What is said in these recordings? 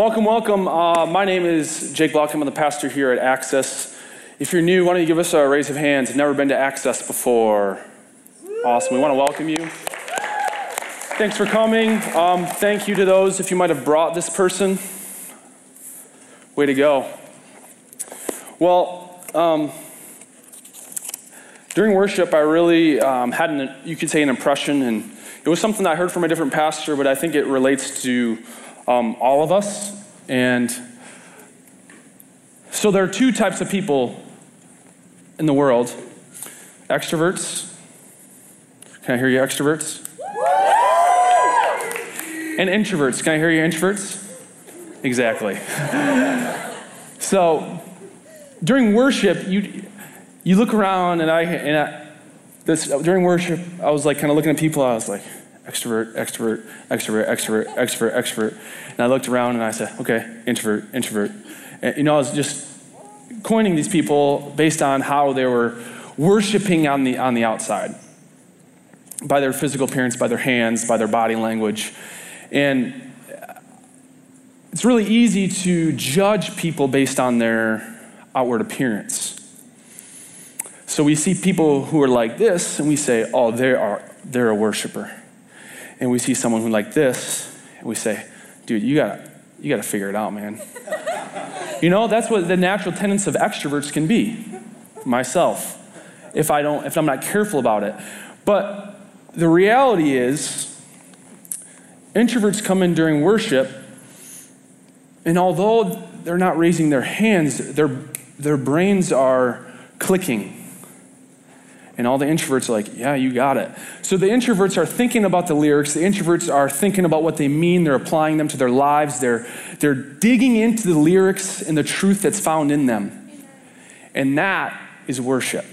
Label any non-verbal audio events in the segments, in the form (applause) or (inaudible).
Welcome, welcome. Uh, my name is Jake Block. I'm the pastor here at Access. If you're new, why don't you give us a raise of hands? Never been to Access before. Awesome. We want to welcome you. Thanks for coming. Um, thank you to those if you might have brought this person. Way to go. Well, um, during worship, I really um, had, an, you could say, an impression, and it was something I heard from a different pastor, but I think it relates to um, all of us. And so there are two types of people in the world extroverts. Can I hear you, extroverts? And introverts. Can I hear you, introverts? Exactly. (laughs) so during worship, you, you look around, and I, and I this, during worship, I was like kind of looking at people, I was like, extrovert, extrovert, extrovert, extrovert, extrovert, extrovert. And I looked around and I said, okay, introvert, introvert. And, you know, I was just coining these people based on how they were worshiping on the, on the outside by their physical appearance, by their hands, by their body language. And it's really easy to judge people based on their outward appearance. So we see people who are like this, and we say, oh, they are, they're a worshiper and we see someone who like this, and we say, dude, you gotta, you gotta figure it out, man. you know, that's what the natural tendency of extroverts can be. Myself, if I don't, if I'm not careful about it. But the reality is, introverts come in during worship, and although they're not raising their hands, their, their brains are clicking and all the introverts are like, yeah, you got it. So the introverts are thinking about the lyrics. The introverts are thinking about what they mean. They're applying them to their lives. They're, they're digging into the lyrics and the truth that's found in them. And that is worship.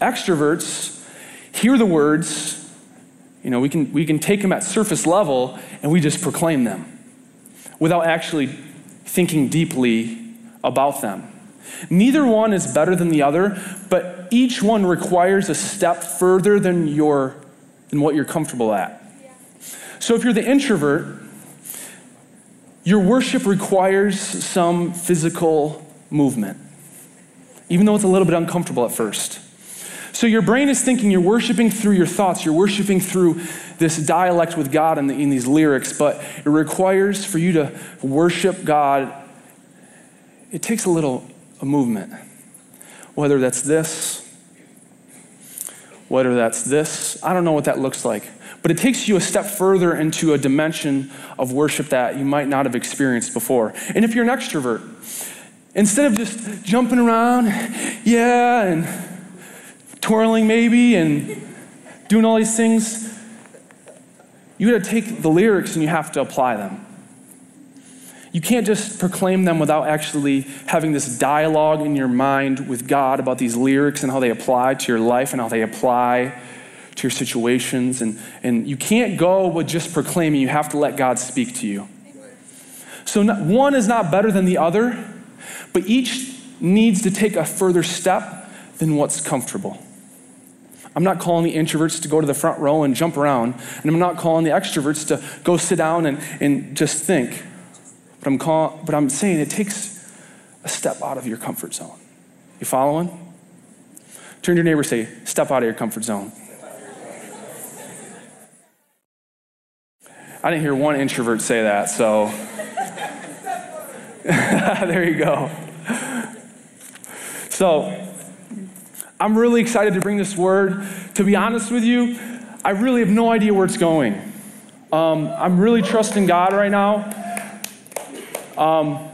Extroverts hear the words, you know, we can, we can take them at surface level and we just proclaim them without actually thinking deeply about them. Neither one is better than the other, but each one requires a step further than, your, than what you're comfortable at. So if you're the introvert, your worship requires some physical movement, even though it's a little bit uncomfortable at first. So your brain is thinking you're worshiping through your thoughts, you're worshiping through this dialect with God in, the, in these lyrics, but it requires for you to worship God. It takes a little a movement. Whether that's this, whether that's this, I don't know what that looks like. But it takes you a step further into a dimension of worship that you might not have experienced before. And if you're an extrovert, instead of just jumping around, yeah, and twirling maybe, and doing all these things, you got to take the lyrics and you have to apply them. You can't just proclaim them without actually having this dialogue in your mind with God about these lyrics and how they apply to your life and how they apply to your situations. And, and you can't go with just proclaiming, you have to let God speak to you. So, not, one is not better than the other, but each needs to take a further step than what's comfortable. I'm not calling the introverts to go to the front row and jump around, and I'm not calling the extroverts to go sit down and, and just think. But I'm, call, but I'm saying it takes a step out of your comfort zone. You following? Turn to your neighbor say, step out of your comfort zone. I didn't hear one introvert say that, so (laughs) there you go. So, I'm really excited to bring this word. To be honest with you, I really have no idea where it's going. Um, I'm really trusting God right now. Um,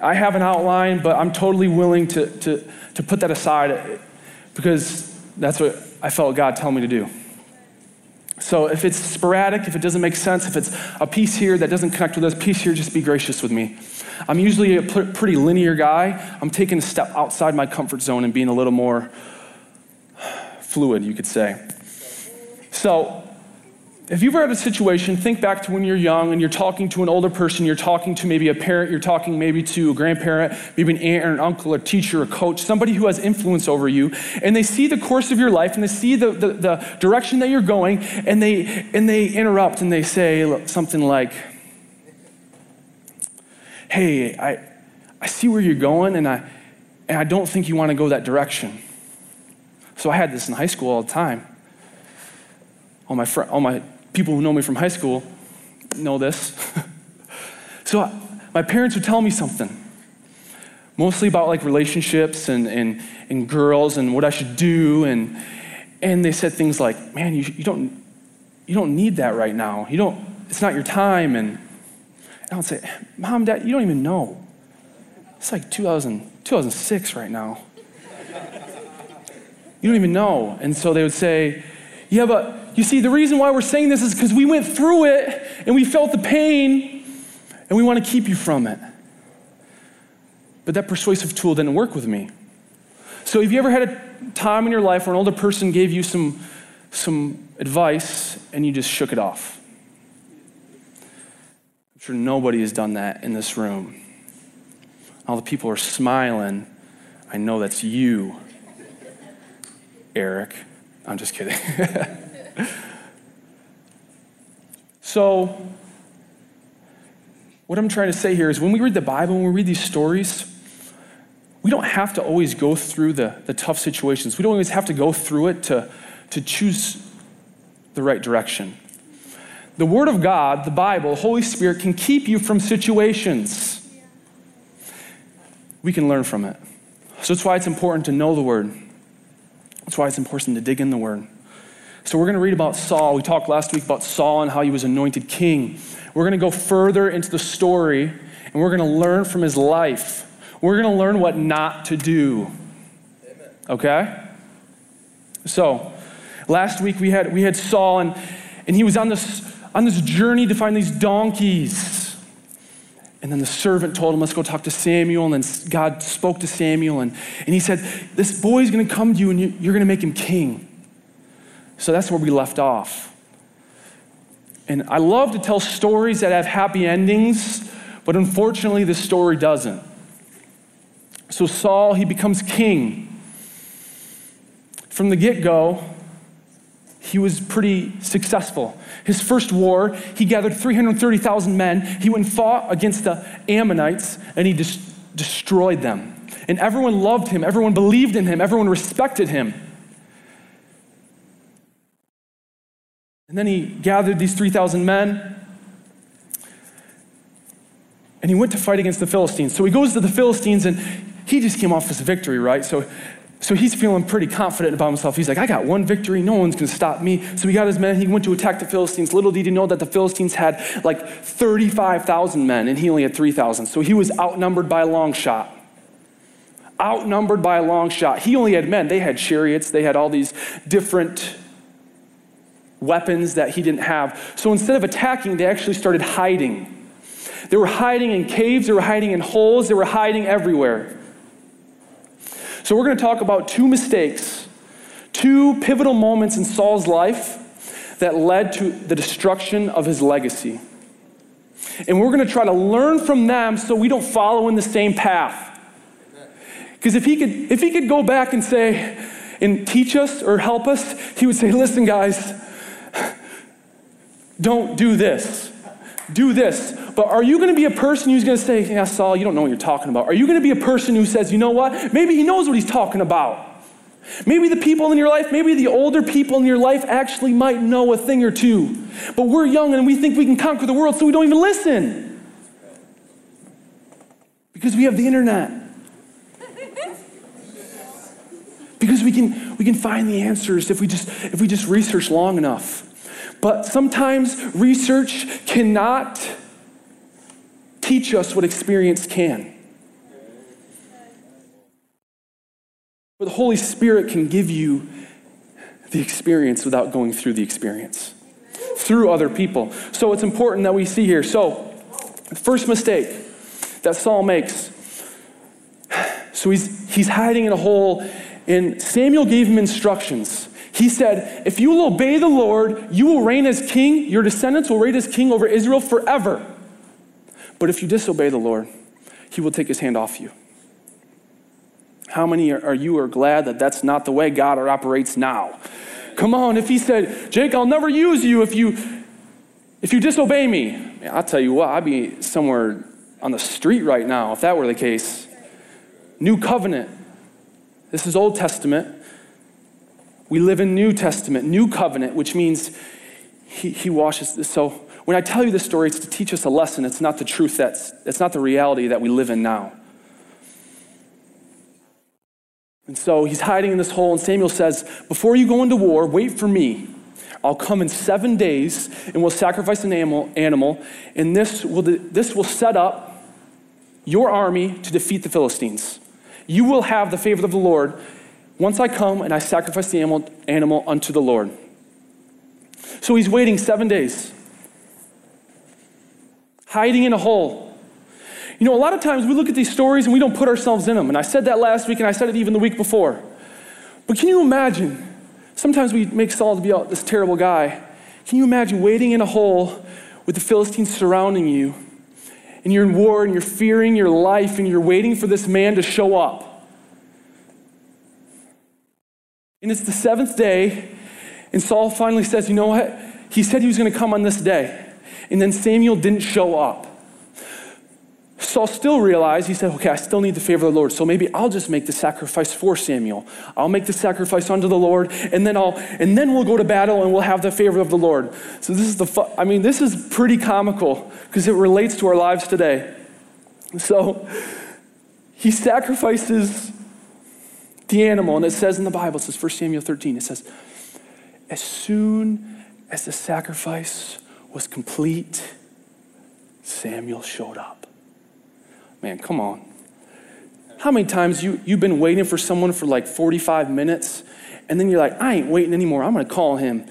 I have an outline, but I'm totally willing to, to, to put that aside because that's what I felt God tell me to do. So if it's sporadic, if it doesn't make sense, if it's a piece here that doesn't connect with this piece here, just be gracious with me. I'm usually a pretty linear guy. I'm taking a step outside my comfort zone and being a little more fluid, you could say. So if you've ever had a situation, think back to when you're young and you're talking to an older person, you're talking to maybe a parent, you're talking maybe to a grandparent, maybe an aunt or an uncle, a teacher, a coach, somebody who has influence over you, and they see the course of your life and they see the, the, the direction that you're going, and they, and they interrupt and they say something like, hey, I, I see where you're going, and I, and I don't think you want to go that direction. So I had this in high school all the time. All my, fr- all my people who know me from high school know this. (laughs) so my parents would tell me something, mostly about like relationships and, and, and girls and what I should do. And, and they said things like, man, you, you, don't, you don't need that right now. You don't, it's not your time. And, and I would say, Mom, Dad, you don't even know. It's like 2000, 2006 right now. You don't even know. And so they would say, Yeah, but you see, the reason why we're saying this is because we went through it and we felt the pain and we want to keep you from it. But that persuasive tool didn't work with me. So, have you ever had a time in your life where an older person gave you some, some advice and you just shook it off? I'm sure nobody has done that in this room. All the people are smiling. I know that's you, Eric. I'm just kidding. (laughs) so, what I'm trying to say here is when we read the Bible, when we read these stories, we don't have to always go through the, the tough situations. We don't always have to go through it to, to choose the right direction. The Word of God, the Bible, Holy Spirit can keep you from situations. We can learn from it. So that's why it's important to know the Word. That's why it's important to dig in the Word. So we're going to read about Saul. We talked last week about Saul and how he was anointed king. We're going to go further into the story and we're going to learn from his life. We're going to learn what not to do. Okay? So, last week we had we had Saul and and he was on this on this journey to find these donkeys. And then the servant told him, Let's go talk to Samuel. And then God spoke to Samuel, and, and he said, This boy's going to come to you, and you, you're going to make him king. So that's where we left off. And I love to tell stories that have happy endings, but unfortunately, this story doesn't. So Saul, he becomes king. From the get go, he was pretty successful. His first war, he gathered 330,000 men. He went and fought against the Ammonites, and he just destroyed them. And everyone loved him, everyone believed in him, everyone respected him. And then he gathered these 3,000 men and he went to fight against the Philistines. So he goes to the Philistines and he just came off his victory, right? So, so he's feeling pretty confident about himself. He's like, I got one victory, no one's gonna stop me. So he got his men, he went to attack the Philistines. Little did he know that the Philistines had like 35,000 men and he only had 3,000. So he was outnumbered by a long shot. Outnumbered by a long shot. He only had men, they had chariots, they had all these different weapons that he didn't have. So instead of attacking, they actually started hiding. They were hiding in caves, they were hiding in holes, they were hiding everywhere. So we're going to talk about two mistakes, two pivotal moments in Saul's life that led to the destruction of his legacy. And we're going to try to learn from them so we don't follow in the same path. Because if he could if he could go back and say and teach us or help us, he would say, "Listen guys, don't do this. Do this. But are you going to be a person who's going to say, Yeah, Saul, you don't know what you're talking about? Are you going to be a person who says, You know what? Maybe he knows what he's talking about. Maybe the people in your life, maybe the older people in your life actually might know a thing or two. But we're young and we think we can conquer the world, so we don't even listen. Because we have the internet. Because we can, we can find the answers if we just if we just research long enough. But sometimes research cannot teach us what experience can. But the Holy Spirit can give you the experience without going through the experience, through other people. So it's important that we see here. So, first mistake that Saul makes. So he's, he's hiding in a hole, and Samuel gave him instructions. He said, If you will obey the Lord, you will reign as king. Your descendants will reign as king over Israel forever. But if you disobey the Lord, he will take his hand off you. How many are you are glad that that's not the way God operates now? Come on, if he said, Jake, I'll never use you if you if you disobey me, I'll tell you what, I'd be somewhere on the street right now if that were the case. New covenant. This is Old Testament. We live in New Testament, New Covenant, which means He, he washes this. So when I tell you this story, it's to teach us a lesson. It's not the truth that's, it's not the reality that we live in now. And so he's hiding in this hole, and Samuel says, Before you go into war, wait for me. I'll come in seven days, and we'll sacrifice an animal, animal and this will, this will set up your army to defeat the Philistines. You will have the favor of the Lord once I come and I sacrifice the animal, animal unto the Lord. So he's waiting seven days, hiding in a hole. You know, a lot of times we look at these stories and we don't put ourselves in them. And I said that last week and I said it even the week before. But can you imagine? Sometimes we make Saul to be this terrible guy. Can you imagine waiting in a hole with the Philistines surrounding you? And you're in war and you're fearing your life and you're waiting for this man to show up. And it's the seventh day, and Saul finally says, You know what? He said he was going to come on this day. And then Samuel didn't show up. Saul still realized, he said, Okay, I still need the favor of the Lord. So maybe I'll just make the sacrifice for Samuel. I'll make the sacrifice unto the Lord, and then I'll and then we'll go to battle and we'll have the favor of the Lord. So this is the fu- I mean, this is pretty comical because it relates to our lives today. So he sacrifices the animal. And it says in the Bible, it says 1 Samuel 13, it says, as soon as the sacrifice was complete, Samuel showed up. Man, come on. How many times you, you've been waiting for someone for like 45 minutes, and then you're like, I ain't waiting anymore. I'm to call him.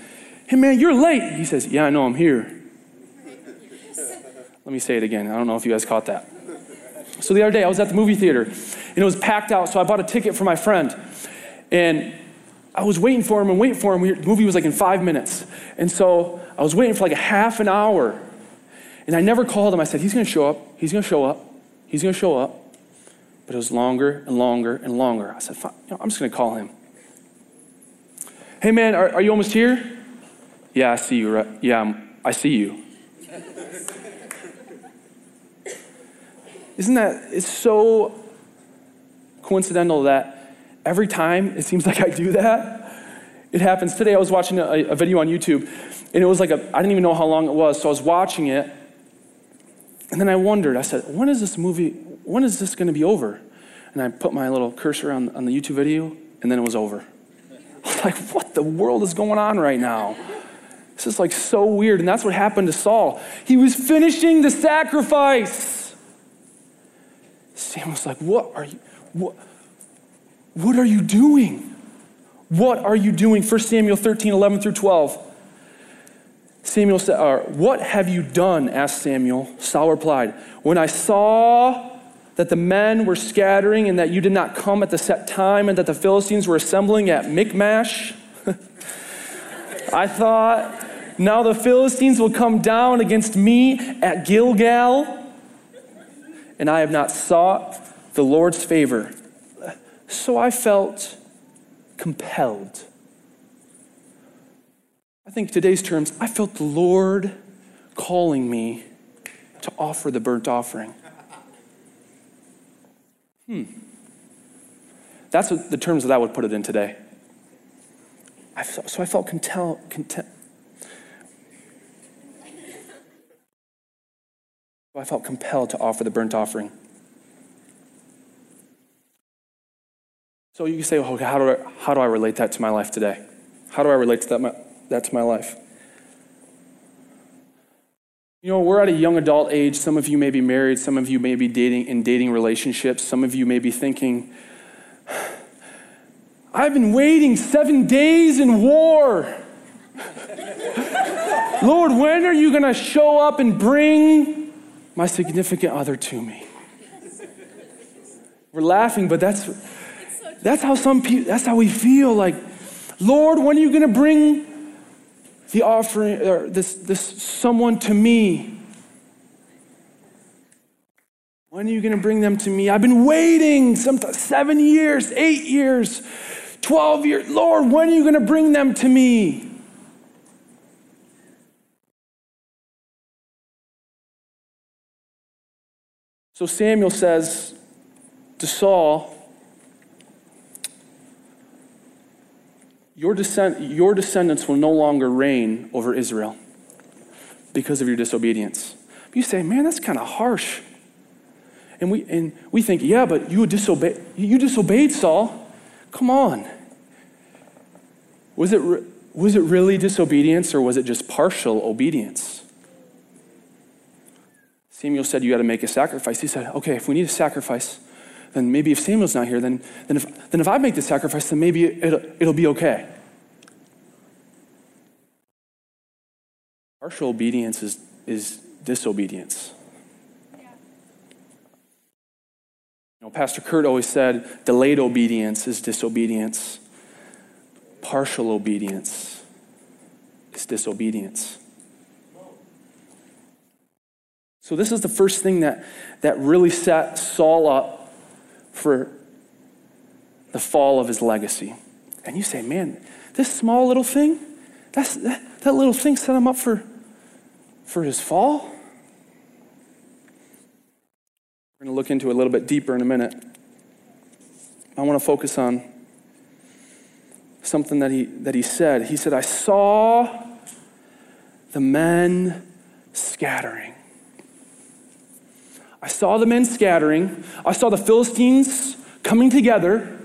Hey, man, you're late. He says, Yeah, I know, I'm here. (laughs) Let me say it again. I don't know if you guys caught that. So the other day, I was at the movie theater and it was packed out, so I bought a ticket for my friend. And I was waiting for him and waiting for him. The movie was like in five minutes. And so I was waiting for like a half an hour. And I never called him. I said, He's going to show up. He's going to show up. He's going to show up. But it was longer and longer and longer. I said, Fine, you know, I'm just going to call him. Hey, man, are, are, you almost here? Yeah, I see you. Right? Yeah, I'm, I see you. Isn't that, it's so coincidental that every time it seems (laughs) like I do that, it happens. Today I was watching a, a video on YouTube, and it was like a, I didn't even know how long it was, so I was watching it, and then I wondered, I said, when is this movie, when is this going to be over? And I put my little cursor on, on the YouTube video, and then it was over. (laughs) like, what the world is going on right now? This is like so weird. And that's what happened to Saul. He was finishing the sacrifice. Sam was like, What are you? What, what are you doing? What are you doing? 1 Samuel 13, 11 through 12. Samuel said, or, uh, What have you done? asked Samuel. Saul replied, When I saw that the men were scattering and that you did not come at the set time and that the Philistines were assembling at Michmash, (laughs) I thought, now the Philistines will come down against me at Gilgal, and I have not sought the Lord's favor. So I felt compelled. I think today's terms, I felt the Lord calling me to offer the burnt offering. Hmm. That's what the terms that I would put it in today. I felt, so I felt content, content. I felt compelled to offer the burnt offering. So you can say, okay, how do I, how do I relate that to my life today? How do I relate to that, my, that to my life? You know, we're at a young adult age. Some of you may be married. Some of you may be dating in dating relationships. Some of you may be thinking, I've been waiting seven days in war. (laughs) Lord, when are you going to show up and bring my significant other to me? We're laughing, but that's that's how some people, that's how we feel like, Lord, when are you going to bring the offering or this, this someone to me? When are you going to bring them to me? I've been waiting some seven years, eight years, 12 years. Lord, when are you going to bring them to me? So Samuel says to Saul, your, descend- your descendants will no longer reign over Israel because of your disobedience. You say, man, that's kind of harsh. And we, and we think, yeah, but you, disobey- you disobeyed Saul. Come on. Was it, re- was it really disobedience or was it just partial obedience? Samuel said, You got to make a sacrifice. He said, Okay, if we need a sacrifice, then maybe if Samuel's not here, then, then, if, then if I make the sacrifice, then maybe it'll, it'll be okay. Partial obedience is, is disobedience. You know, Pastor Kurt always said delayed obedience is disobedience, partial obedience is disobedience. So, this is the first thing that, that really set Saul up for the fall of his legacy. And you say, man, this small little thing, that's, that, that little thing set him up for, for his fall? We're going to look into it a little bit deeper in a minute. I want to focus on something that he, that he said. He said, I saw the men scattering. I saw the men scattering. I saw the Philistines coming together,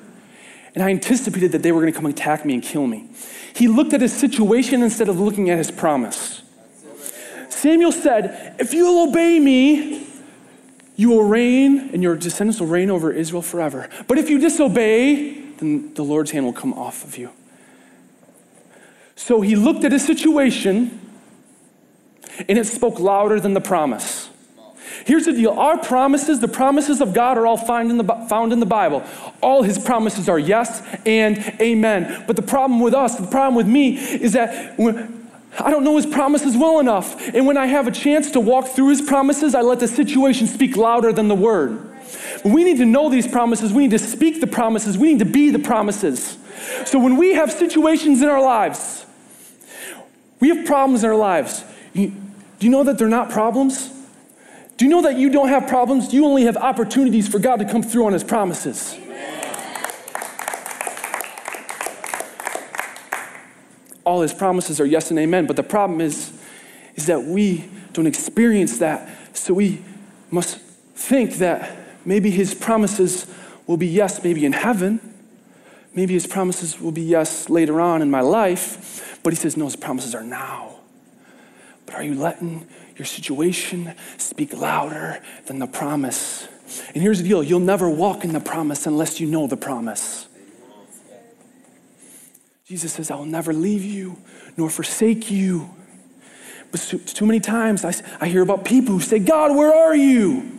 and I anticipated that they were going to come attack me and kill me. He looked at his situation instead of looking at his promise. Samuel said, If you'll obey me, you will reign, and your descendants will reign over Israel forever. But if you disobey, then the Lord's hand will come off of you. So he looked at his situation, and it spoke louder than the promise. Here's the deal our promises, the promises of God, are all found in, the, found in the Bible. All his promises are yes and amen. But the problem with us, the problem with me, is that when, I don't know his promises well enough. And when I have a chance to walk through his promises, I let the situation speak louder than the word. we need to know these promises. We need to speak the promises. We need to be the promises. So when we have situations in our lives, we have problems in our lives. do you know that they're not problems? Do you know that you don't have problems? You only have opportunities for God to come through on His promises. All His promises are yes and amen, but the problem is, is that we don't experience that. So we must think that maybe His promises will be yes, maybe in heaven. Maybe His promises will be yes later on in my life. But He says, no, His promises are now. But are you letting your situation speak louder than the promise. And here's the deal you'll never walk in the promise unless you know the promise. Jesus says, I will never leave you nor forsake you. But too many times I, I hear about people who say, God, where are you?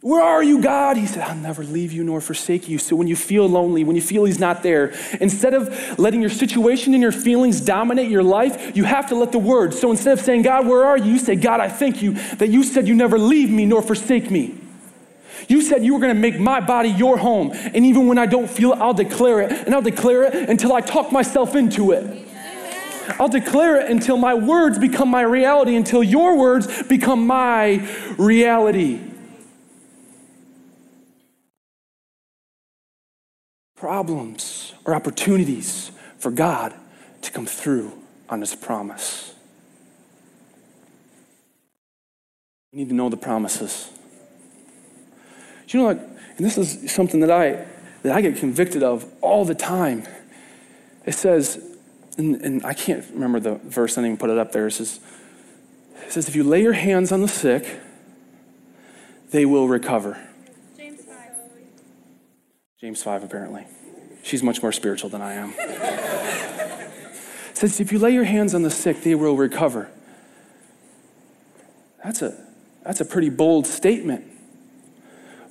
Where are you, God? He said, I'll never leave you nor forsake you. So when you feel lonely, when you feel He's not there, instead of letting your situation and your feelings dominate your life, you have to let the Word. So instead of saying, God, where are you? You say, God, I thank you that you said you never leave me nor forsake me. You said you were going to make my body your home. And even when I don't feel it, I'll declare it. And I'll declare it until I talk myself into it. I'll declare it until my words become my reality, until your words become my reality. Problems or opportunities for God to come through on His promise. We need to know the promises. You know, like, and this is something that I that I get convicted of all the time. It says, and, and I can't remember the verse. I didn't even put it up there. It says, it says, if you lay your hands on the sick, they will recover. James 5, apparently. She's much more spiritual than I am. (laughs) says, if you lay your hands on the sick, they will recover. That's a, that's a pretty bold statement.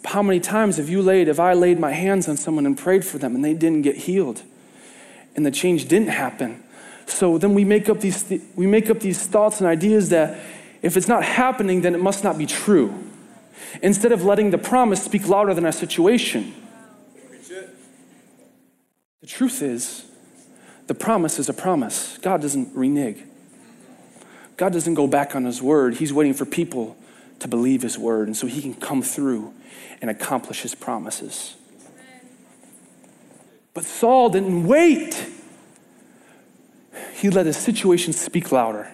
How many times have you laid, have I laid my hands on someone and prayed for them and they didn't get healed? And the change didn't happen. So then we make up these, th- we make up these thoughts and ideas that if it's not happening, then it must not be true. Instead of letting the promise speak louder than our situation. The truth is, the promise is a promise. God doesn't renege. God doesn't go back on his word. He's waiting for people to believe his word, and so he can come through and accomplish his promises. But Saul didn't wait. He let his situation speak louder.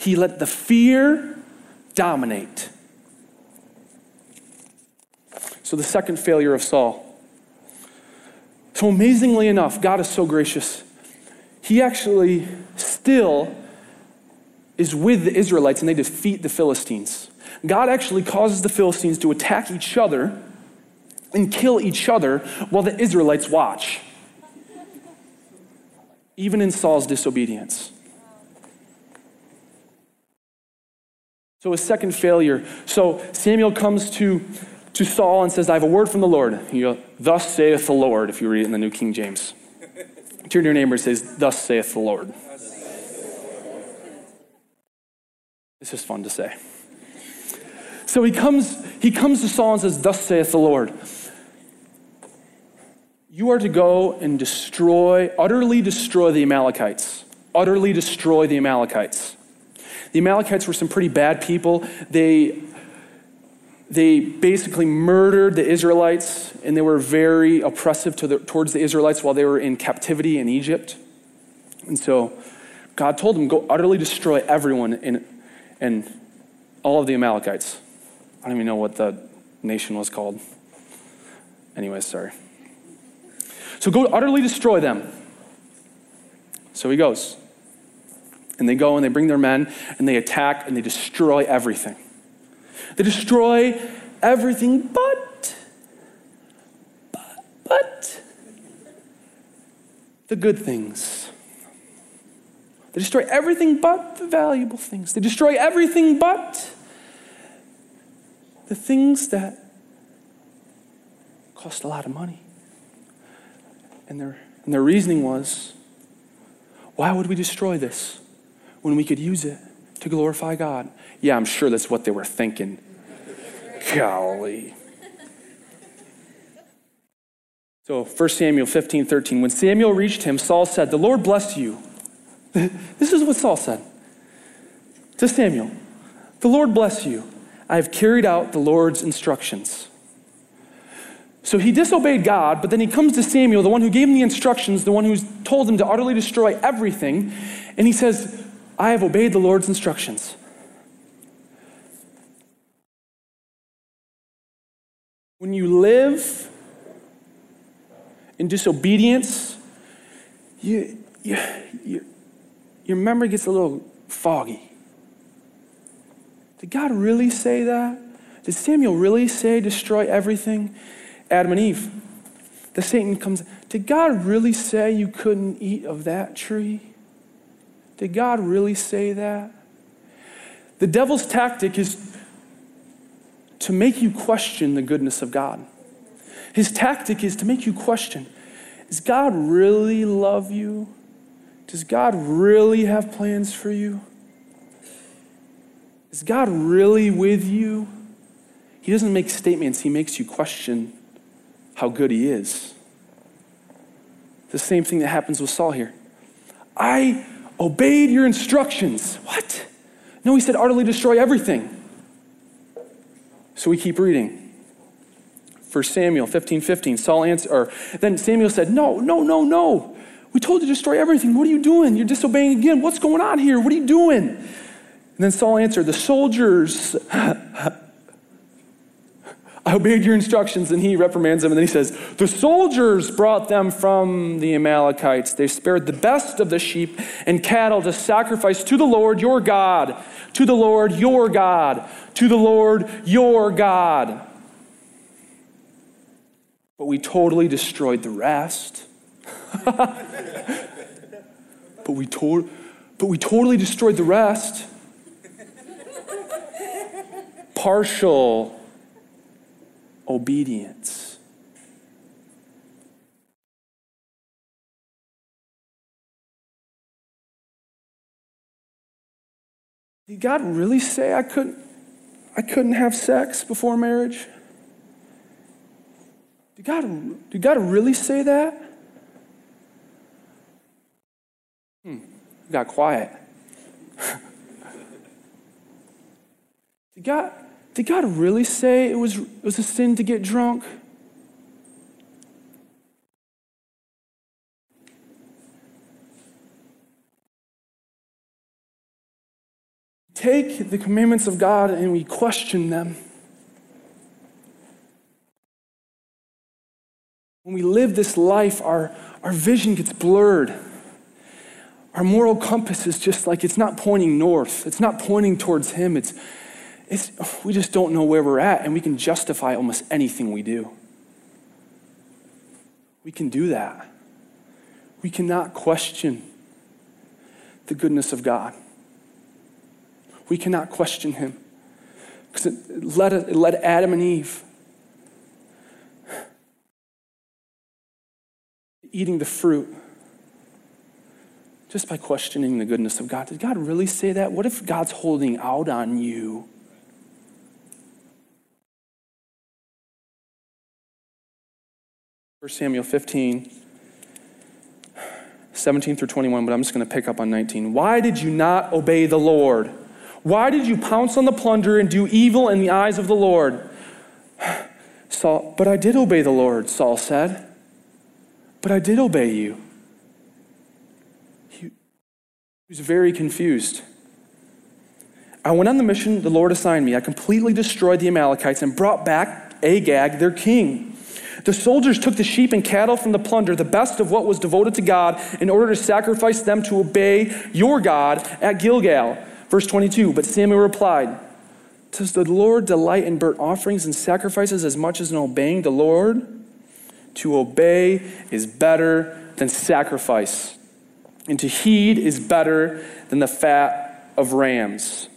He let the fear dominate. So, the second failure of Saul. So, amazingly enough, God is so gracious. He actually still is with the Israelites and they defeat the Philistines. God actually causes the Philistines to attack each other and kill each other while the Israelites watch, even in Saul's disobedience. So, a second failure. So, Samuel comes to, to Saul and says, I have a word from the Lord. You go, Thus saith the Lord, if you read it in the New King James. (laughs) Turn to your neighbor and says, Thus saith the Lord. This is fun to say. So he comes, he comes to Saul and says, Thus saith the Lord. You are to go and destroy, utterly destroy the Amalekites. Utterly destroy the Amalekites. The Amalekites were some pretty bad people. They, they basically murdered the Israelites, and they were very oppressive to the, towards the Israelites while they were in captivity in Egypt. And so God told them, Go utterly destroy everyone in all of the Amalekites. I don't even know what the nation was called. Anyways, sorry. So go utterly destroy them. So he goes. And they go and they bring their men and they attack and they destroy everything. They destroy everything but, but, but the good things. They destroy everything but the valuable things. They destroy everything but the things that cost a lot of money. And their, and their reasoning was why would we destroy this when we could use it to glorify God? Yeah, I'm sure that's what they were thinking. Golly. So 1 Samuel 15, 13. When Samuel reached him, Saul said, The Lord bless you. (laughs) this is what Saul said to Samuel The Lord bless you. I have carried out the Lord's instructions. So he disobeyed God, but then he comes to Samuel, the one who gave him the instructions, the one who's told him to utterly destroy everything, and he says, I have obeyed the Lord's instructions. When you live in disobedience, you, you, you, your memory gets a little foggy. Did God really say that? Did Samuel really say destroy everything? Adam and Eve. The Satan comes, did God really say you couldn't eat of that tree? Did God really say that? The devil's tactic is to make you question the goodness of God. His tactic is to make you question Does God really love you? Does God really have plans for you? Is God really with you? He doesn't make statements, he makes you question how good he is. The same thing that happens with Saul here. I obeyed your instructions. What? No, he said, utterly destroy everything. So we keep reading. 1 Samuel 15 15. Saul answered, or then Samuel said, No, no, no, no. We told you to destroy everything. What are you doing? You're disobeying again. What's going on here? What are you doing? And then Saul answered, The soldiers, I obeyed your instructions. And he reprimands them. And then he says, The soldiers brought them from the Amalekites. They spared the best of the sheep and cattle to sacrifice to the Lord your God, to the Lord your God, to the Lord your God. But we totally destroyed the rest. (laughs) but we to- but we totally destroyed the rest partial obedience. Did God really say I couldn't, I couldn't have sex before marriage? Did God, did God really say that? Hmm, got quiet. (laughs) did God, did God really say it was, it was a sin to get drunk? Take the commandments of God and we question them. When we live this life, our, our vision gets blurred. Our moral compass is just like it's not pointing north, it's not pointing towards Him. It's, it's, we just don't know where we're at, and we can justify almost anything we do. We can do that. We cannot question the goodness of God. We cannot question Him. Because it led, it led Adam and Eve eating the fruit just by questioning the goodness of God. Did God really say that? What if God's holding out on you? 1 Samuel 15, 17 through 21, but I'm just going to pick up on 19. Why did you not obey the Lord? Why did you pounce on the plunder and do evil in the eyes of the Lord? (sighs) Saul, but I did obey the Lord, Saul said. But I did obey you. He was very confused. I went on the mission the Lord assigned me. I completely destroyed the Amalekites and brought back Agag, their king. The soldiers took the sheep and cattle from the plunder, the best of what was devoted to God, in order to sacrifice them to obey your God at Gilgal. Verse 22 But Samuel replied, Does the Lord delight in burnt offerings and sacrifices as much as in obeying the Lord? To obey is better than sacrifice, and to heed is better than the fat of rams.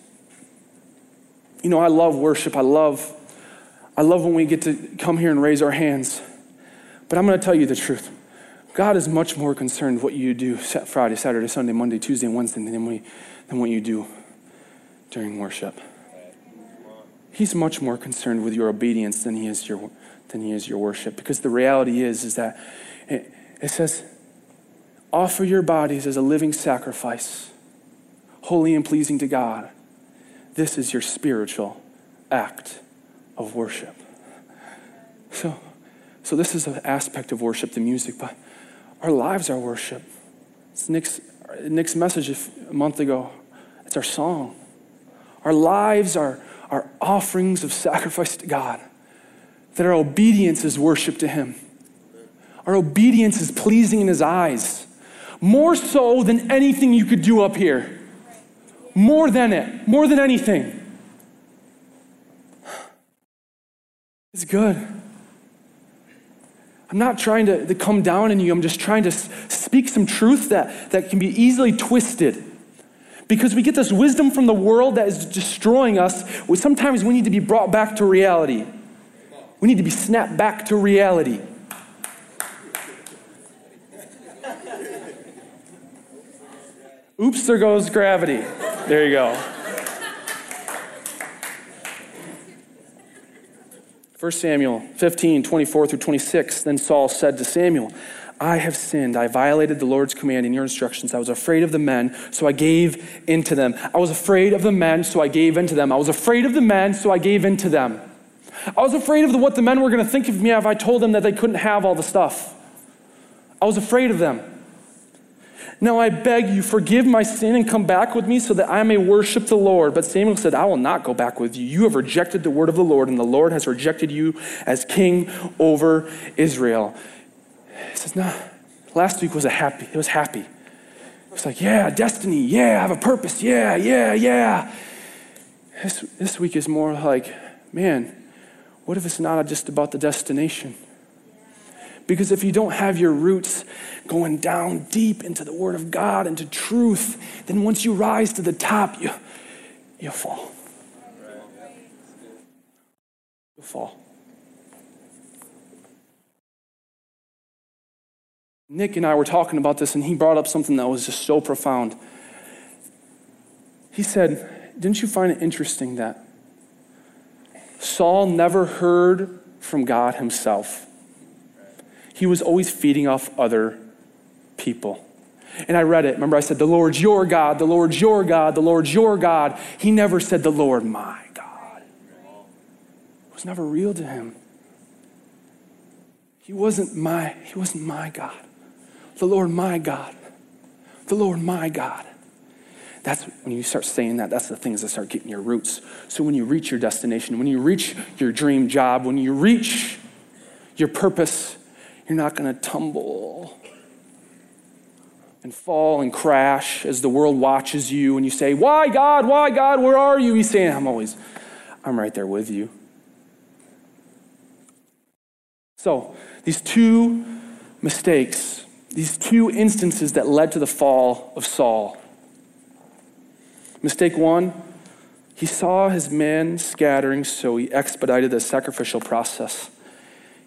You know, I love worship. I love I love when we get to come here and raise our hands. But I'm going to tell you the truth. God is much more concerned what you do Friday, Saturday, Sunday, Monday, Tuesday, Wednesday than, we, than what you do during worship. He's much more concerned with your obedience than he is your, than he is your worship. Because the reality is, is that it, it says, offer your bodies as a living sacrifice, holy and pleasing to God. This is your spiritual act of worship. So, so this is an aspect of worship, the music, but our lives are worship. It's Nick's, Nick's message a month ago. It's our song. Our lives are, are offerings of sacrifice to God. That our obedience is worship to Him. Our obedience is pleasing in His eyes. More so than anything you could do up here. More than it. More than anything. It's good. I'm not trying to, to come down on you. I'm just trying to speak some truth that, that can be easily twisted. Because we get this wisdom from the world that is destroying us. Sometimes we need to be brought back to reality. We need to be snapped back to reality. Oops, there goes gravity. There you go. 1 Samuel 15, 24 through 26. Then Saul said to Samuel, I have sinned. I violated the Lord's command and your instructions. I was afraid of the men, so I gave in to them. I was afraid of the men, so I gave in to them. I was afraid of the men, so I gave in to them. I was afraid of the, what the men were going to think of me if I told them that they couldn't have all the stuff. I was afraid of them. Now I beg you, forgive my sin and come back with me so that I may worship the Lord. But Samuel said, I will not go back with you. You have rejected the word of the Lord, and the Lord has rejected you as king over Israel. He says, No, last week was a happy, it was happy. It was like, yeah, destiny, yeah, I have a purpose, yeah, yeah, yeah. This, this week is more like, man, what if it's not just about the destination? Because if you don't have your roots going down deep into the Word of God, into truth, then once you rise to the top, you, you fall. You fall. Nick and I were talking about this, and he brought up something that was just so profound. He said, Didn't you find it interesting that Saul never heard from God himself? He was always feeding off other people. And I read it. Remember, I said, The Lord's your God, the Lord's your God, the Lord's your God. He never said, The Lord my God. It was never real to him. He wasn't my, he wasn't my God. The Lord my God. The Lord my God. That's when you start saying that, that's the things that start getting your roots. So when you reach your destination, when you reach your dream job, when you reach your purpose, you're not going to tumble and fall and crash as the world watches you and you say, Why, God? Why, God? Where are you? He's saying, I'm always, I'm right there with you. So, these two mistakes, these two instances that led to the fall of Saul. Mistake one, he saw his men scattering, so he expedited the sacrificial process.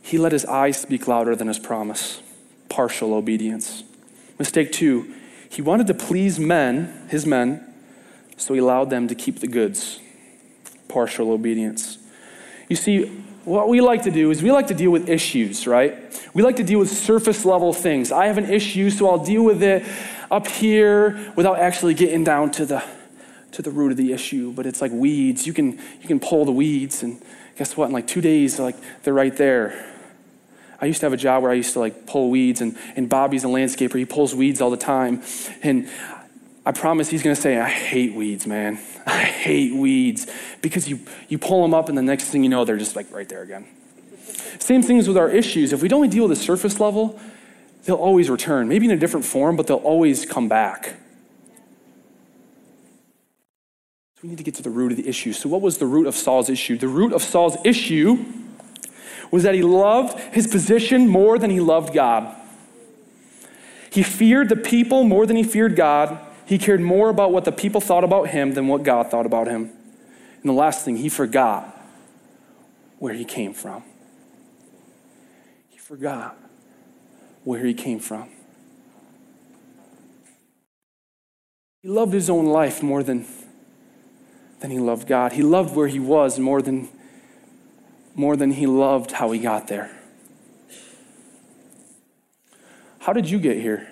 He let his eyes speak louder than his promise. Partial obedience. Mistake two, he wanted to please men, his men, so he allowed them to keep the goods. Partial obedience. You see, what we like to do is we like to deal with issues, right? We like to deal with surface level things. I have an issue, so I'll deal with it up here without actually getting down to the to the root of the issue. But it's like weeds. You can you can pull the weeds, and guess what? In like two days, like they're right there. I used to have a job where I used to like pull weeds, and, and Bobby's a landscaper. He pulls weeds all the time. And I promise he's going to say, I hate weeds, man. I hate weeds because you, you pull them up, and the next thing you know, they're just like right there again. Same things with our issues. If we don't deal with the surface level, they'll always return, maybe in a different form, but they'll always come back. So we need to get to the root of the issue. So, what was the root of Saul's issue? The root of Saul's issue was that he loved his position more than he loved God. He feared the people more than he feared God. He cared more about what the people thought about him than what God thought about him. And the last thing, he forgot where he came from. He forgot where he came from. He loved his own life more than, than he loved God. He loved where he was more than, more than he loved how he got there. How did you get here?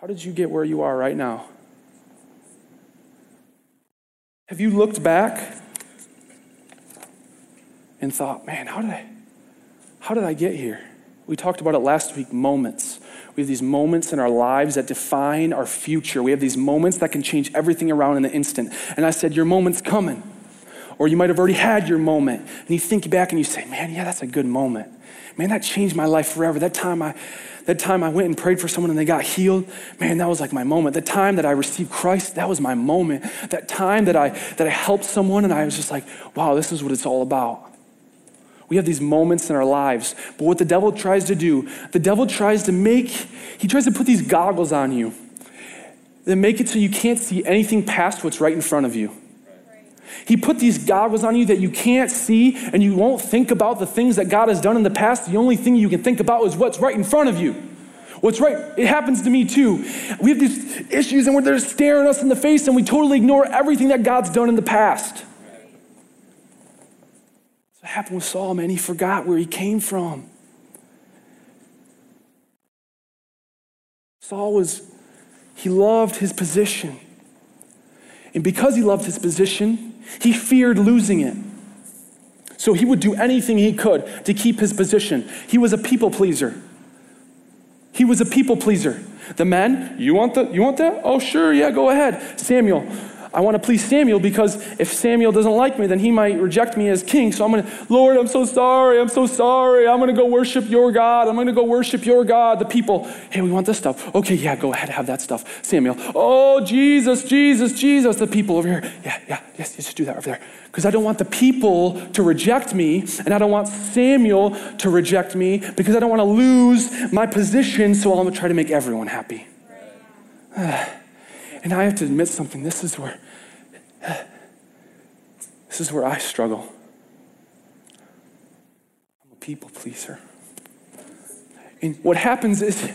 How did you get where you are right now? Have you looked back and thought, man, how did I how did I get here? We talked about it last week, moments. We have these moments in our lives that define our future. We have these moments that can change everything around in an instant. And I said, Your moment's coming. Or you might have already had your moment. And you think back and you say, Man, yeah, that's a good moment. Man, that changed my life forever. That time I that time I went and prayed for someone and they got healed, man, that was like my moment. The time that I received Christ, that was my moment. That time that I that I helped someone and I was just like, wow, this is what it's all about. We have these moments in our lives. But what the devil tries to do, the devil tries to make, he tries to put these goggles on you that make it so you can't see anything past what's right in front of you. He put these goggles on you that you can't see and you won't think about the things that God has done in the past. The only thing you can think about is what's right in front of you. What's right, it happens to me too. We have these issues and they're staring us in the face and we totally ignore everything that God's done in the past. So what happened with Saul, man. He forgot where he came from. Saul was, he loved his position. And because he loved his position, he feared losing it. So he would do anything he could to keep his position. He was a people pleaser. He was a people pleaser. The men, you want the you want that? Oh sure, yeah, go ahead. Samuel, I want to please Samuel because if Samuel doesn't like me, then he might reject me as king. So I'm going to, Lord, I'm so sorry. I'm so sorry. I'm going to go worship your God. I'm going to go worship your God. The people, hey, we want this stuff. Okay, yeah, go ahead, have that stuff. Samuel, oh, Jesus, Jesus, Jesus. The people over here, yeah, yeah, yes, just do that over there. Because I don't want the people to reject me, and I don't want Samuel to reject me because I don't want to lose my position, so I'm going to try to make everyone happy. (sighs) And I have to admit something. This is where this is where I struggle. I'm a people pleaser. And what happens is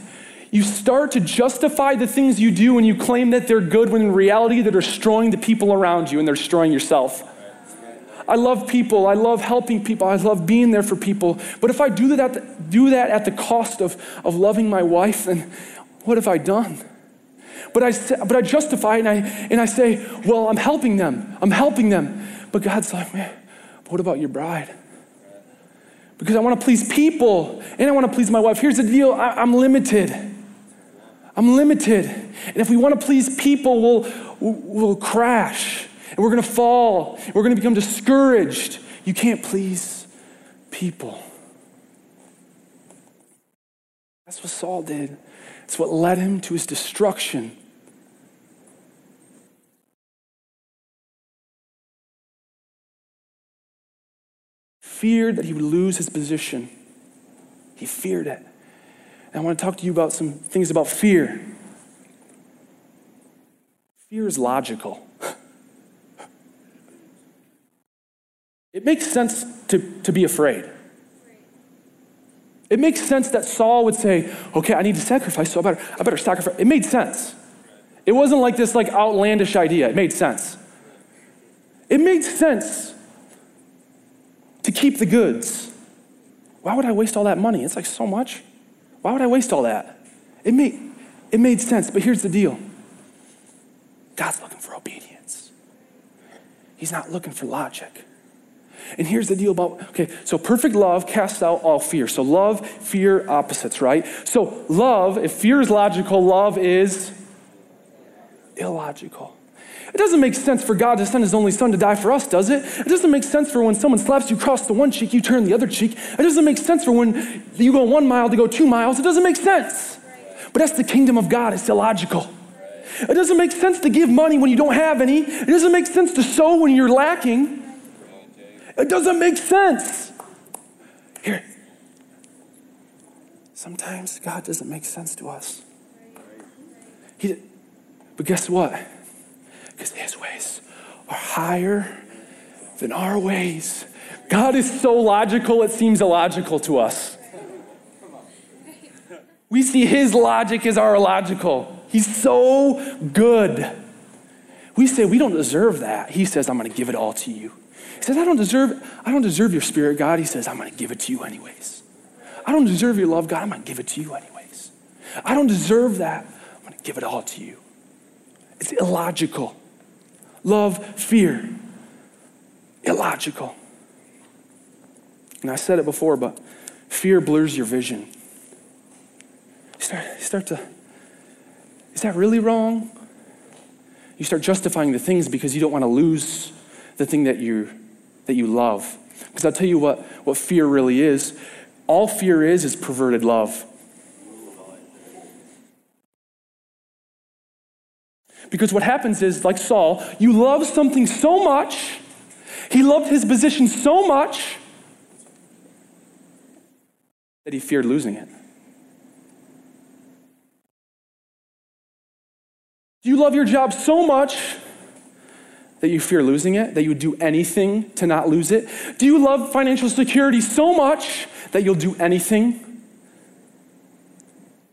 you start to justify the things you do and you claim that they're good when in reality they're destroying the people around you and they're destroying yourself. I love people. I love helping people. I love being there for people. But if I do that at the, do that at the cost of, of loving my wife, then what have I done? But I, but I justify and I, and I say, well, I'm helping them. I'm helping them. But God's like, man, what about your bride? Because I want to please people and I want to please my wife. Here's the deal I, am limited. I'm limited. And if we want to please people, we'll, we'll crash and we're going to fall. We're going to become discouraged. You can't please people. That's what Saul did. It's what led him to his destruction. Feared that he would lose his position. He feared it. And I want to talk to you about some things about fear. Fear is logical. It makes sense to, to be afraid. It makes sense that Saul would say, okay, I need to sacrifice, so I better, I better sacrifice. It made sense. It wasn't like this like outlandish idea. It made sense. It made sense to keep the goods. Why would I waste all that money? It's like so much. Why would I waste all that? It made, it made sense, but here's the deal God's looking for obedience, He's not looking for logic. And here's the deal about, okay, so perfect love casts out all fear. So love, fear, opposites, right? So love, if fear is logical, love is illogical. It doesn't make sense for God to send his only son to die for us, does it? It doesn't make sense for when someone slaps you across the one cheek, you turn the other cheek. It doesn't make sense for when you go one mile to go two miles. It doesn't make sense. But that's the kingdom of God. It's illogical. It doesn't make sense to give money when you don't have any. It doesn't make sense to sow when you're lacking. It doesn't make sense. Here. Sometimes God doesn't make sense to us. He, but guess what? Because His ways are higher than our ways. God is so logical, it seems illogical to us. We see His logic as our logical. He's so good. We say, we don't deserve that. He says, I'm going to give it all to you. He says, I don't deserve, I don't deserve your spirit, God. He says, I'm going to give it to you anyways. I don't deserve your love, God. I'm going to give it to you anyways. I don't deserve that. I'm going to give it all to you. It's illogical. Love, fear, illogical. And I said it before, but fear blurs your vision. You start, you start to, is that really wrong? You start justifying the things because you don't want to lose the thing that you that you love. Because I'll tell you what, what fear really is. All fear is is perverted love. Because what happens is, like Saul, you love something so much, he loved his position so much that he feared losing it. Do you love your job so much that you fear losing it, that you would do anything to not lose it? Do you love financial security so much that you'll do anything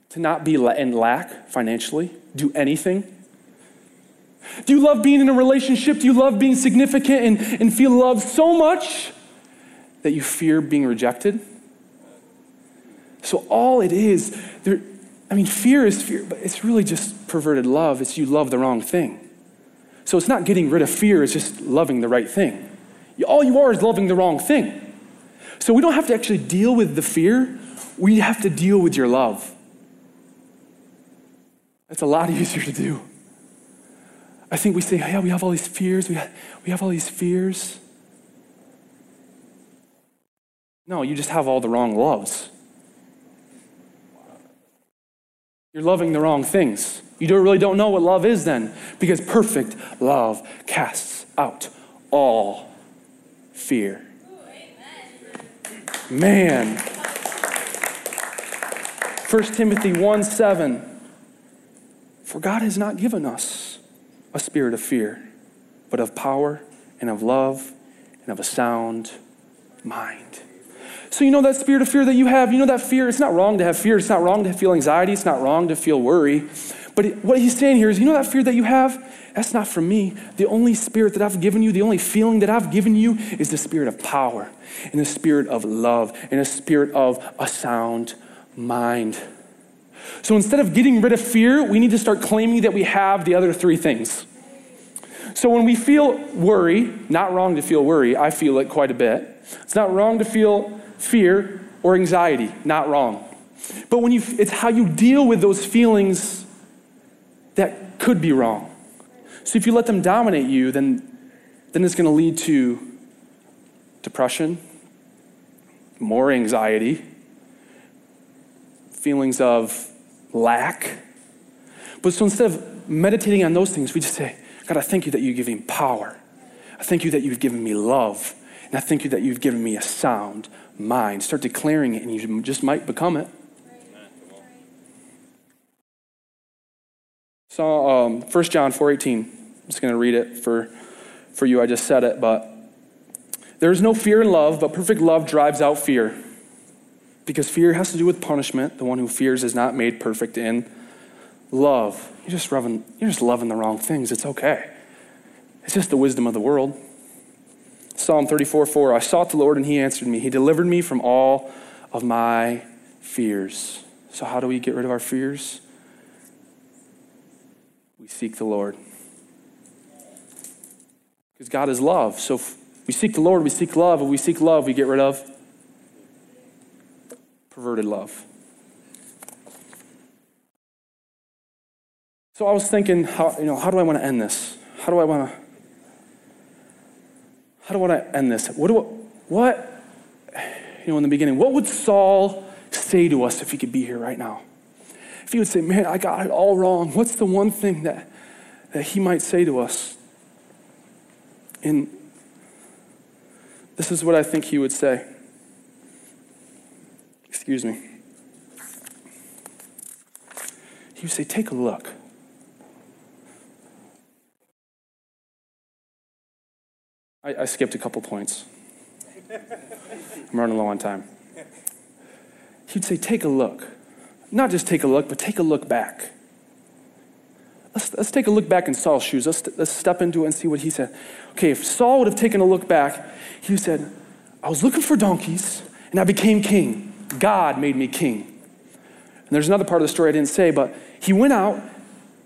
to not be in lack financially? Do anything? Do you love being in a relationship? Do you love being significant and, and feel loved so much that you fear being rejected? So, all it is, there, I mean, fear is fear, but it's really just perverted love. It's you love the wrong thing. So it's not getting rid of fear, it's just loving the right thing. All you are is loving the wrong thing. So we don't have to actually deal with the fear, we have to deal with your love. That's a lot (laughs) easier to do. I think we say, yeah, we have all these fears, we have, we have all these fears. No, you just have all the wrong loves. You're loving the wrong things. You don't, really don't know what love is then, because perfect love casts out all fear. Man. 1 Timothy 1 7. For God has not given us a spirit of fear, but of power and of love and of a sound mind. So, you know that spirit of fear that you have, you know that fear, it's not wrong to have fear. It's not wrong to feel anxiety. It's not wrong to feel worry. But what he's saying here is, you know that fear that you have? That's not from me. The only spirit that I've given you, the only feeling that I've given you is the spirit of power and the spirit of love and the spirit of a sound mind. So instead of getting rid of fear, we need to start claiming that we have the other three things. So when we feel worry, not wrong to feel worry, I feel it quite a bit. It's not wrong to feel fear or anxiety, not wrong. But when you, it's how you deal with those feelings that could be wrong. So if you let them dominate you, then, then it's going to lead to depression, more anxiety, feelings of lack. But so instead of meditating on those things, we just say, God, I thank you that you've given me power. I thank you that you've given me love. And I thank you that you've given me a sound mind. Start declaring it, and you just might become it. So, um, 1 John 4.18. I'm just going to read it for, for you. I just said it, but there is no fear in love, but perfect love drives out fear. Because fear has to do with punishment. The one who fears is not made perfect in love. You're just loving, you're just loving the wrong things. It's okay. It's just the wisdom of the world. Psalm 34 4 I sought the Lord and he answered me. He delivered me from all of my fears. So, how do we get rid of our fears? Seek the Lord. Because God is love. So, we seek the Lord, we seek love. If we seek love, we get rid of perverted love. So I was thinking, how, you know, how do I want to end this? How do I want to how do I want to end this? What do I, what, you know, in the beginning, what would Saul say to us if he could be here right now? If he would say, man, I got it all wrong, what's the one thing that, that he might say to us? And this is what I think he would say. Excuse me. He would say, take a look. I, I skipped a couple points. I'm running low on time. He'd say, Take a look. Not just take a look, but take a look back. Let's, let's take a look back in Saul's shoes. Let's, let's step into it and see what he said. Okay, if Saul would have taken a look back, he said, I was looking for donkeys and I became king. God made me king. And there's another part of the story I didn't say, but he went out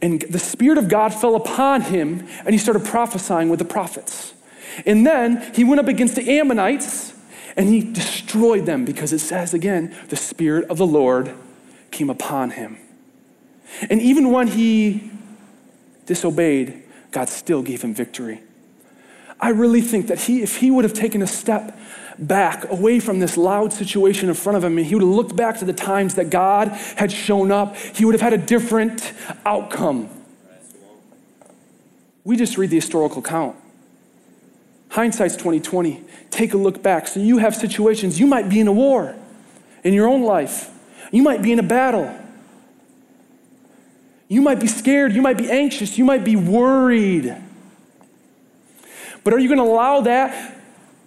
and the Spirit of God fell upon him and he started prophesying with the prophets. And then he went up against the Ammonites and he destroyed them because it says again, the Spirit of the Lord came upon him. And even when he disobeyed, God still gave him victory. I really think that he, if he would have taken a step back away from this loud situation in front of him and he would have looked back to the times that God had shown up, he would have had a different outcome. We just read the historical account. Hindsight's 2020. Take a look back. So you have situations, you might be in a war in your own life. You might be in a battle. You might be scared, you might be anxious, you might be worried. But are you going to allow that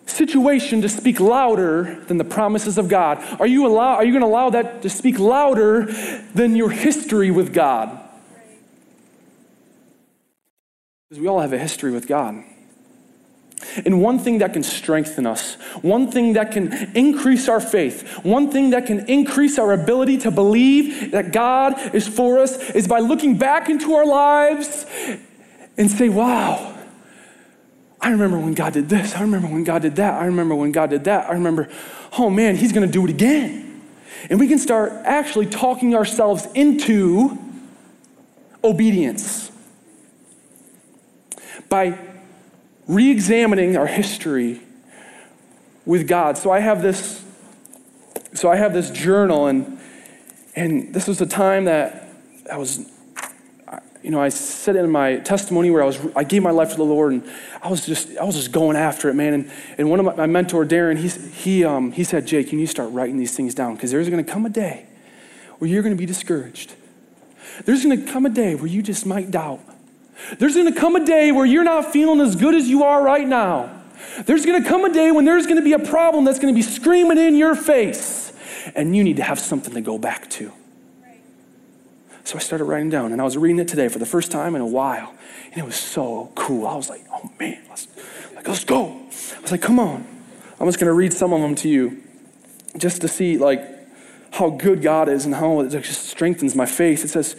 situation to speak louder than the promises of God? Are you, allow, are you going to allow that to speak louder than your history with God? Because we all have a history with God. And one thing that can strengthen us, one thing that can increase our faith, one thing that can increase our ability to believe that God is for us is by looking back into our lives and say, wow, I remember when God did this. I remember when God did that. I remember when God did that. I remember, oh man, He's going to do it again. And we can start actually talking ourselves into obedience by re examining our history with God. So I have this. So I have this journal, and and this was a time that I was, you know, I said in my testimony where I was, I gave my life to the Lord, and I was just, I was just going after it, man. And, and one of my, my mentor, Darren, he, he, um, he said, Jake, you need to start writing these things down because there's going to come a day where you're going to be discouraged. There's going to come a day where you just might doubt. There's going to come a day where you're not feeling as good as you are right now. There's going to come a day when there's going to be a problem that's going to be screaming in your face, and you need to have something to go back to. So I started writing down, and I was reading it today for the first time in a while, and it was so cool. I was like, "Oh man, let's, like, let's go!" I was like, "Come on!" I'm just going to read some of them to you, just to see like how good God is and how it just strengthens my faith. It says,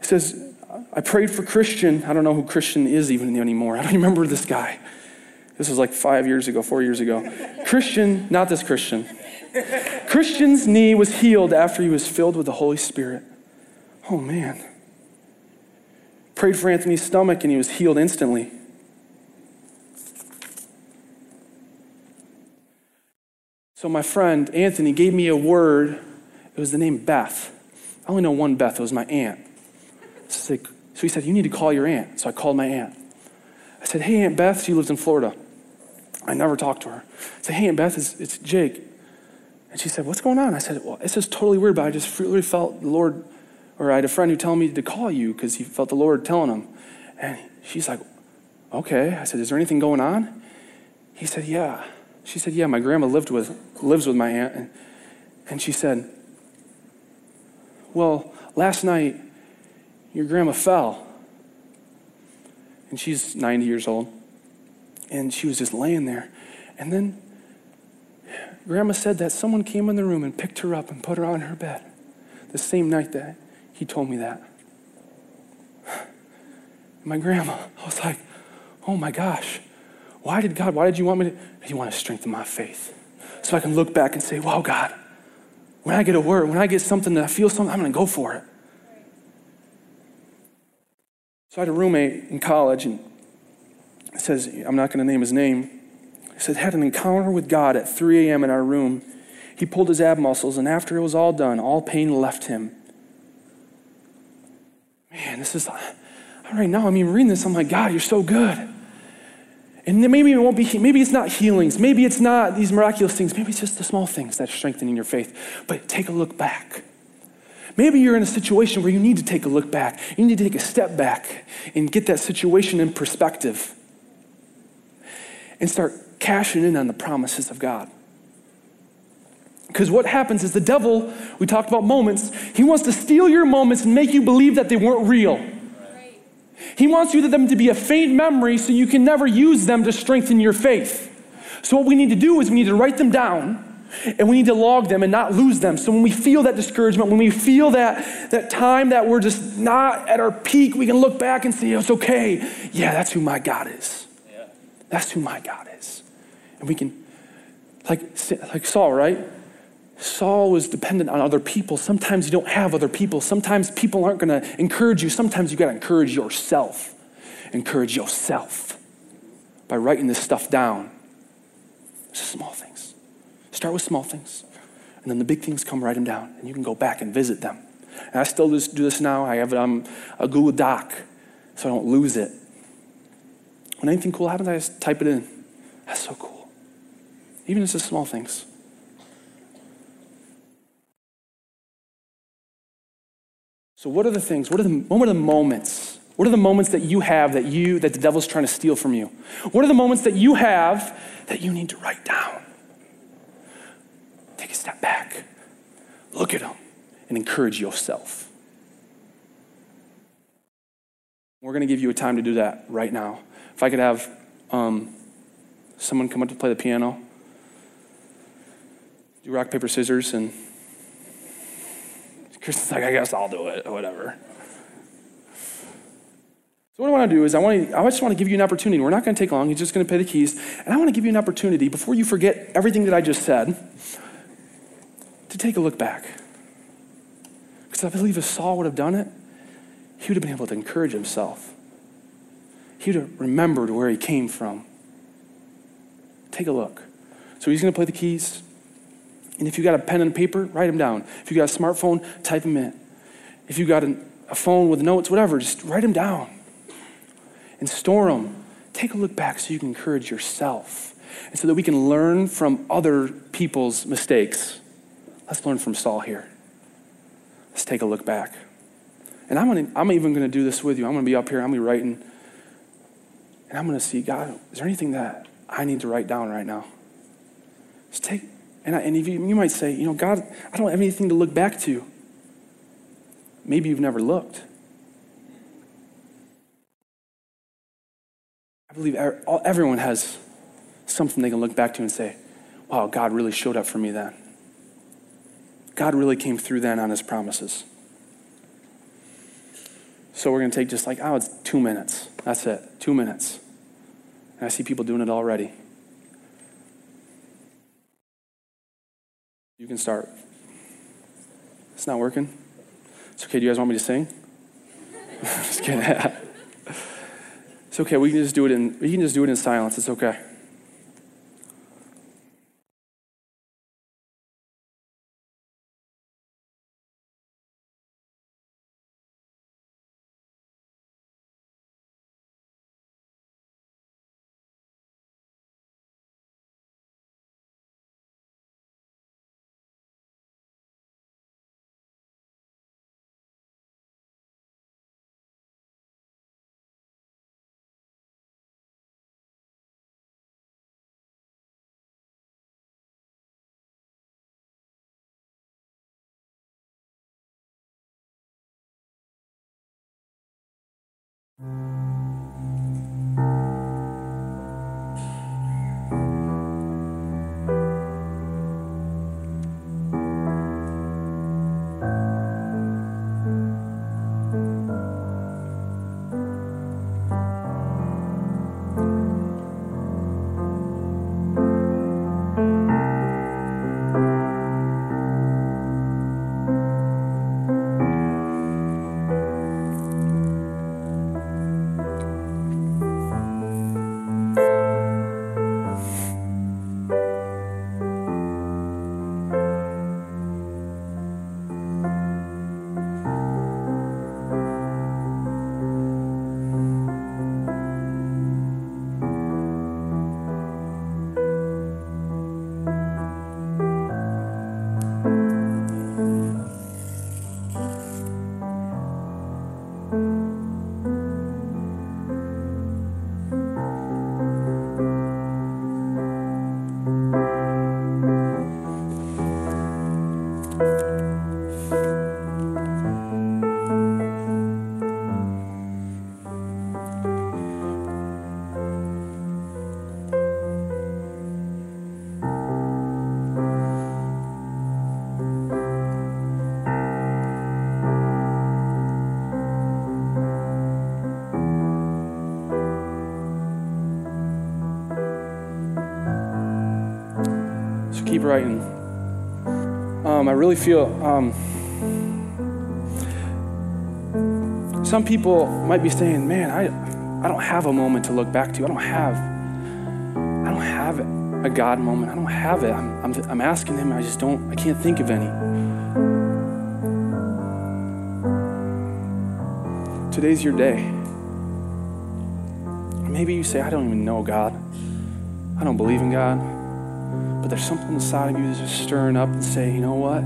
"It says I prayed for Christian. I don't know who Christian is even anymore. I don't remember this guy. This was like five years ago, four years ago. Christian, not this Christian. Christian's knee was healed after he was filled with the Holy Spirit. Oh, man. Prayed for Anthony's stomach and he was healed instantly. So, my friend Anthony gave me a word. It was the name Beth. I only know one Beth, it was my aunt. So he said, You need to call your aunt. So I called my aunt. I said, Hey, Aunt Beth, she lives in Florida. I never talked to her. I said, Hey, Aunt Beth, it's, it's Jake. And she said, What's going on? I said, Well, it's just totally weird, but I just really felt the Lord, or I had a friend who told me to call you because he felt the Lord telling him. And she's like, Okay. I said, Is there anything going on? He said, Yeah. She said, Yeah, my grandma lived with, lives with my aunt. And, and she said, Well, last night, your grandma fell. And she's 90 years old. And she was just laying there. And then grandma said that someone came in the room and picked her up and put her on her bed the same night that he told me that. (sighs) My grandma, I was like, oh my gosh, why did God, why did you want me to? He wanted to strengthen my faith. So I can look back and say, wow, God, when I get a word, when I get something that I feel something, I'm going to go for it. So I had a roommate in college, and says, I'm not going to name his name. He said, had an encounter with God at 3 a.m. in our room. He pulled his ab muscles, and after it was all done, all pain left him. Man, this is, right now, I mean, reading this, I'm like, God, you're so good. And maybe it won't be, maybe it's not healings. Maybe it's not these miraculous things. Maybe it's just the small things that are strengthening your faith. But take a look back. Maybe you're in a situation where you need to take a look back. You need to take a step back and get that situation in perspective and start cashing in on the promises of God. Because what happens is the devil, we talked about moments, he wants to steal your moments and make you believe that they weren't real. He wants you to them to be a faint memory so you can never use them to strengthen your faith. So, what we need to do is we need to write them down and we need to log them and not lose them. So when we feel that discouragement, when we feel that, that time that we're just not at our peak, we can look back and say, it's okay. Yeah, that's who my God is. Yeah. That's who my God is. And we can, like, like Saul, right? Saul was dependent on other people. Sometimes you don't have other people. Sometimes people aren't going to encourage you. Sometimes you got to encourage yourself. Encourage yourself by writing this stuff down. It's a small thing. Start with small things. And then the big things come, write them down. And you can go back and visit them. And I still do this now. I have a Google Doc so I don't lose it. When anything cool happens, I just type it in. That's so cool. Even just small things. So, what are the things? What are the, what are the moments? What are the moments that you have that you that the devil's trying to steal from you? What are the moments that you have that you need to write down? Take a step back, look at them, and encourage yourself. We're going to give you a time to do that right now. If I could have um, someone come up to play the piano, do rock, paper, scissors, and Kristen's like, I guess I'll do it, or whatever. So what I want to do is I want to, I just want to give you an opportunity. We're not going to take long. He's just going to play the keys. And I want to give you an opportunity before you forget everything that I just said to take a look back. Because I believe if Saul would have done it, he would have been able to encourage himself. He would have remembered where he came from. Take a look. So he's going to play the keys. And if you got a pen and paper, write them down. If you got a smartphone, type them in. If you got an, a phone with notes, whatever, just write them down and store them. Take a look back so you can encourage yourself and so that we can learn from other people's mistakes. Let's learn from Saul here. Let's take a look back. And I'm, gonna, I'm even going to do this with you. I'm going to be up here, I'm going to be writing. And I'm going to see, God, is there anything that I need to write down right now? Just take, and, I, and if you, you might say, you know, God, I don't have anything to look back to. Maybe you've never looked. I believe everyone has something they can look back to and say, wow, God really showed up for me then. God really came through then on his promises. So we're going to take just like, oh, it's two minutes. That's it, two minutes. And I see people doing it already. You can start. It's not working? It's okay. Do you guys want me to sing? (laughs) just kidding. (laughs) it's okay. We can just do it in we can just do it in silence. It's okay. Really feel um, some people might be saying, "Man, I, I don't have a moment to look back to. I don't have, I don't have a God moment. I don't have it. I'm, I'm, I'm asking Him. I just don't. I can't think of any." Today's your day. Maybe you say, "I don't even know God. I don't believe in God." but there's something inside of you that's just stirring up and say, you know what?